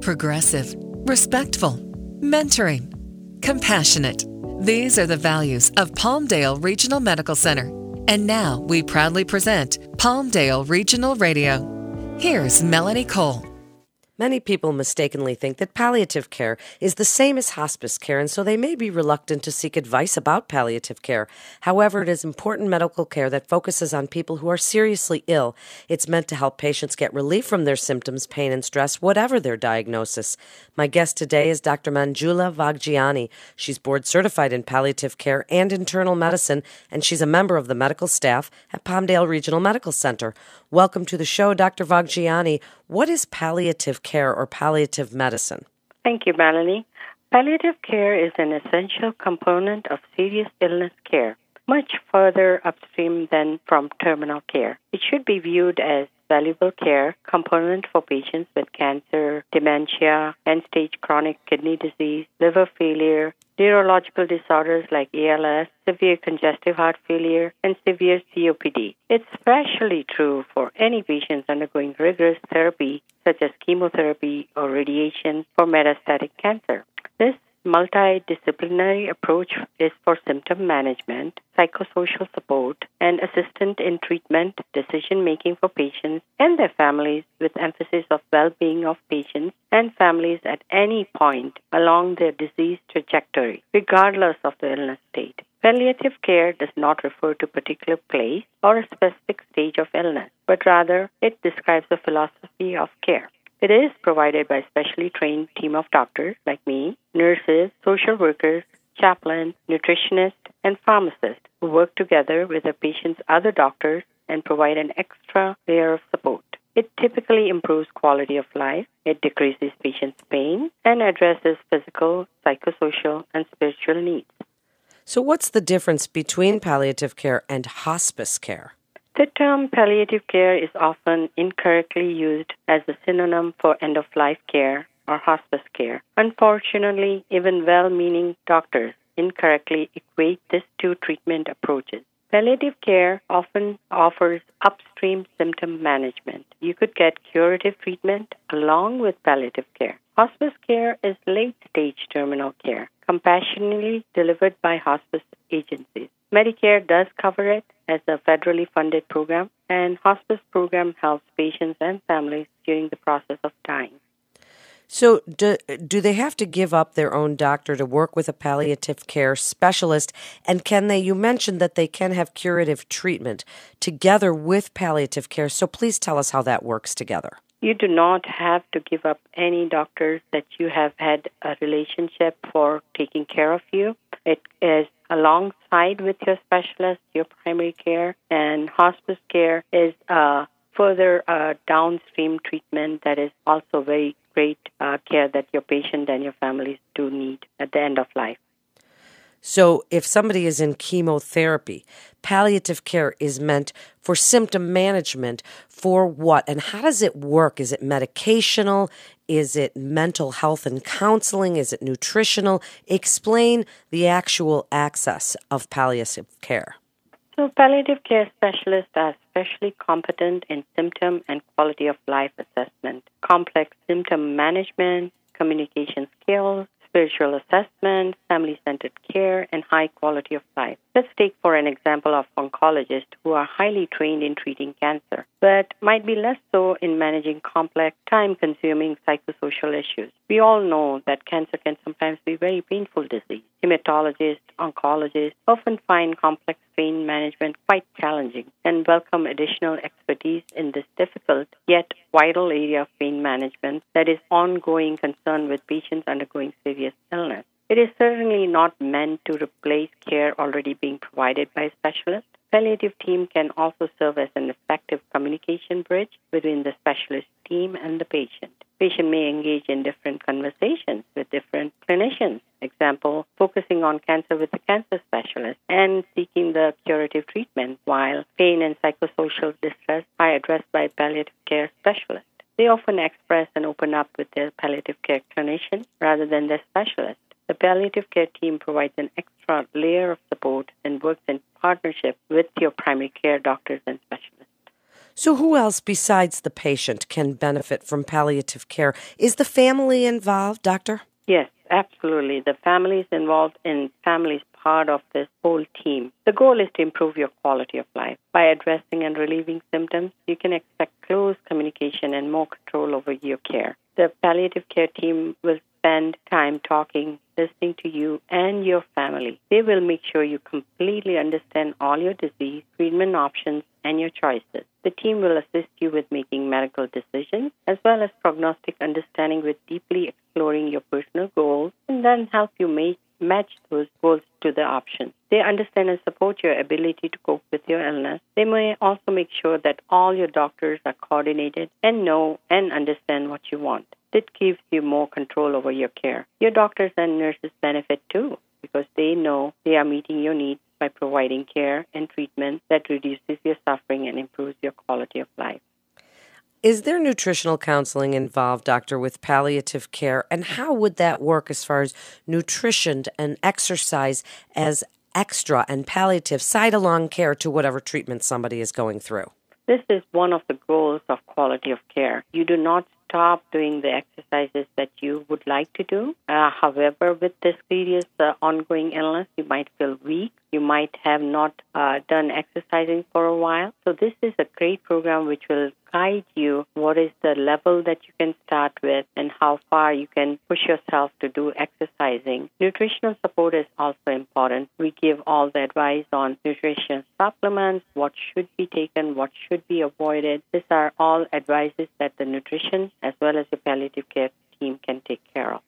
progressive, respectful, mentoring, compassionate. These are the values of Palmdale Regional Medical Center. And now we proudly present Palmdale Regional Radio. Here's Melanie Cole. Many people mistakenly think that palliative care is the same as hospice care, and so they may be reluctant to seek advice about palliative care. However, it is important medical care that focuses on people who are seriously ill. It's meant to help patients get relief from their symptoms, pain, and stress, whatever their diagnosis. My guest today is Dr. Manjula Vaggiani. She's board certified in palliative care and internal medicine, and she's a member of the medical staff at Palmdale Regional Medical Center. Welcome to the show, Dr. Vaggiani. What is palliative care or palliative medicine? Thank you, Melanie. Palliative care is an essential component of serious illness care, much further upstream than from terminal care. It should be viewed as valuable care component for patients with cancer, dementia, end stage chronic kidney disease, liver failure, neurological disorders like ALS, severe congestive heart failure, and severe COPD. It's especially true for any patients undergoing rigorous therapy such as chemotherapy or radiation for metastatic cancer. This multidisciplinary approach is for symptom management, psychosocial support, and assistance in treatment decision making for patients and their families with emphasis of well-being of patients and families at any point along their disease trajectory, regardless of the illness state. Palliative care does not refer to a particular place or a specific stage of illness, but rather it describes a philosophy of care. It is provided by a specially trained team of doctors like me, nurses, social workers, chaplains, nutritionists, and pharmacists who work together with the patient's other doctors and provide an extra layer of support. It typically improves quality of life, it decreases patients' pain, and addresses physical, psychosocial, and spiritual needs. So, what's the difference between palliative care and hospice care? The term palliative care is often incorrectly used as a synonym for end of life care or hospice care. Unfortunately, even well meaning doctors incorrectly equate these two treatment approaches. Palliative care often offers upstream symptom management. You could get curative treatment along with palliative care. Hospice care is late stage terminal care, compassionately delivered by hospice agencies. Medicare does cover it as a federally funded program, and hospice program helps patients and families during the process of dying. So, do, do they have to give up their own doctor to work with a palliative care specialist? And can they, you mentioned that they can have curative treatment together with palliative care. So, please tell us how that works together. You do not have to give up any doctors that you have had a relationship for taking care of you. It is alongside with your specialist, your primary care, and hospice care is a further uh, downstream treatment that is also very great uh, care that your patient and your families do need at the end of life. So, if somebody is in chemotherapy, palliative care is meant for symptom management for what? And how does it work? Is it medicational? Is it mental health and counseling? Is it nutritional? Explain the actual access of palliative care. So, palliative care specialists are especially competent in symptom and quality of life assessment, complex symptom management, communication skills, spiritual assessment, family centered care, and high quality of life. Let's take, for an example, of oncologists who are highly trained in treating cancer, but might be less so in managing complex, time consuming psychosocial issues. We all know that cancer can sometimes be a very painful disease. Hematologists, oncologists often find complex pain management quite challenging and welcome additional expertise in this difficult yet vital area of pain management that is ongoing concern with patients undergoing serious illness. It is certainly not meant to replace care already being provided by a specialist. Palliative team can also serve as an effective communication bridge between the specialist team and the patient. Patient may engage in different conversations with different clinicians. Example, focusing on cancer with a cancer specialist and seeking the curative treatment while pain and psychosocial distress are addressed by palliative care specialist. They often express and open up with their palliative care clinician rather than their specialist. The palliative care team provides an extra layer of support and works in partnership with your primary care doctors and specialists. So, who else besides the patient can benefit from palliative care? Is the family involved, doctor? Yes, absolutely. The family is involved and families part of this whole team. The goal is to improve your quality of life. By addressing and relieving symptoms, you can expect close communication and more control over your care. The palliative care team will spend time talking, listening to you and your family. They will make sure you completely understand all your disease, treatment options, and your choices. The team will assist you with making medical decisions as well as prognostic understanding with deeply exploring your personal goals and then help you make match those goals to the options. They understand and support your ability to cope with your illness. They may also make sure that all your doctors are coordinated and know and understand what you want. It gives you more control over your care. Your doctors and nurses benefit too because they know they are meeting your needs by providing care and treatment that reduces your suffering and improves your quality of life. Is there nutritional counseling involved, doctor, with palliative care? And how would that work as far as nutrition and exercise as extra and palliative side along care to whatever treatment somebody is going through? This is one of the goals of quality of care. You do not stop doing the exercises that you would like to do. Uh, however, with this serious uh, ongoing illness, you might feel weak. You might have not uh, done exercising for a while. So, this is a great program which will guide you what is the level that you can start with and how far you can push yourself to do exercising. Nutritional support is also important. We give all the advice on nutrition supplements, what should be taken, what should be avoided. These are all advices that the nutrition as well as the palliative care team can take care of.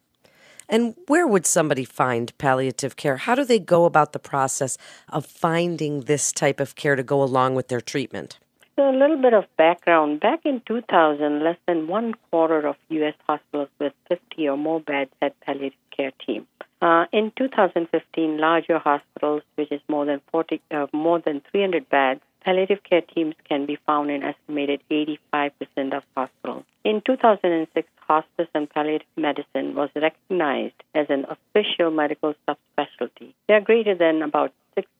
And where would somebody find palliative care? How do they go about the process of finding this type of care to go along with their treatment? So, a little bit of background. Back in 2000, less than one quarter of U.S. hospitals with 50 or more beds had palliative care teams. Uh, in 2015, larger hospitals, which is more than 40, uh, more than 300 beds, palliative care teams can be found in estimated 85% of hospitals. In 2006, hospice and palliative medicine was recognized as an official medical subspecialty. There are greater than about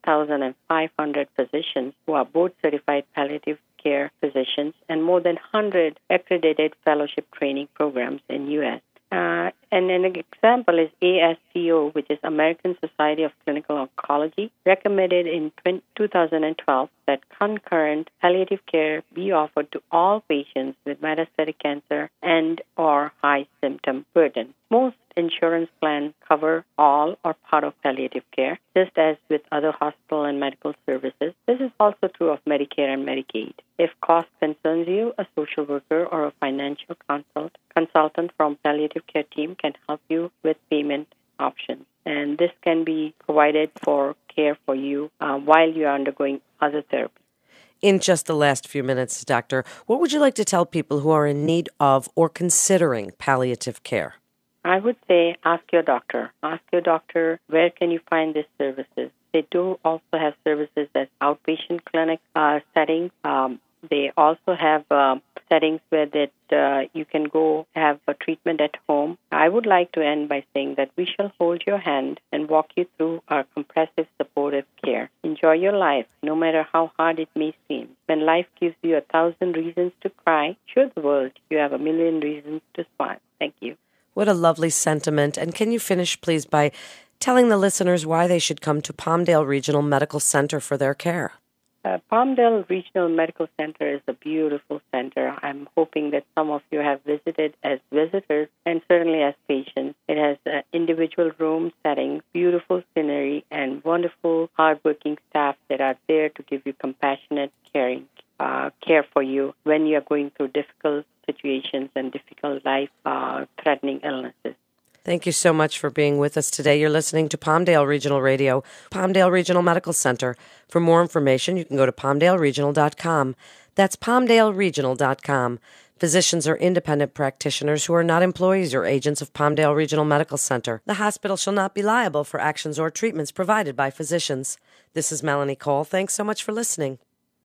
6,500 physicians who are board certified palliative care physicians and more than 100 accredited fellowship training programs in U.S. Uh, and an example is ASCO, which is American Society of Clinical Oncology, recommended in 2012 that concurrent palliative care be offered to all patients with metastatic cancer and or high symptom burden. Most insurance plans cover all or part of palliative care, just as with other hospital and medical services. This is also true of Medicare and Medicaid. If cost concerns you, a social worker or a financial consult, consultant from palliative care team can help you with payment options. And this can be provided for care for you uh, while you are undergoing other therapy. In just the last few minutes, Doctor, what would you like to tell people who are in need of or considering palliative care? I would say ask your doctor. Ask your doctor where can you find these services. They do also have services as outpatient clinic uh, settings. Um, they also have uh, settings where that uh, you can go have a treatment at home. I would like to end by saying that we shall hold your hand and walk you through our comprehensive supportive care. Enjoy your life, no matter how hard it may seem. When life gives you a thousand reasons to cry, show the world you have a million reasons to smile. Thank you. What a lovely sentiment. And can you finish, please, by telling the listeners why they should come to Palmdale Regional Medical Center for their care? Uh, Palmdale Regional Medical Center is a beautiful center. I'm hoping that some of you have visited as visitors and certainly as patients. It has uh, individual room settings, beautiful scenery, and wonderful, hardworking staff that are there to give you compassionate, caring uh, care for you when you are going through difficult situations and difficult life uh, threatening illnesses. Thank you so much for being with us today. You're listening to Palmdale Regional Radio, Palmdale Regional Medical Center. For more information, you can go to palmdaleregional.com. That's palmdaleregional.com. Physicians are independent practitioners who are not employees or agents of Palmdale Regional Medical Center. The hospital shall not be liable for actions or treatments provided by physicians. This is Melanie Cole. Thanks so much for listening.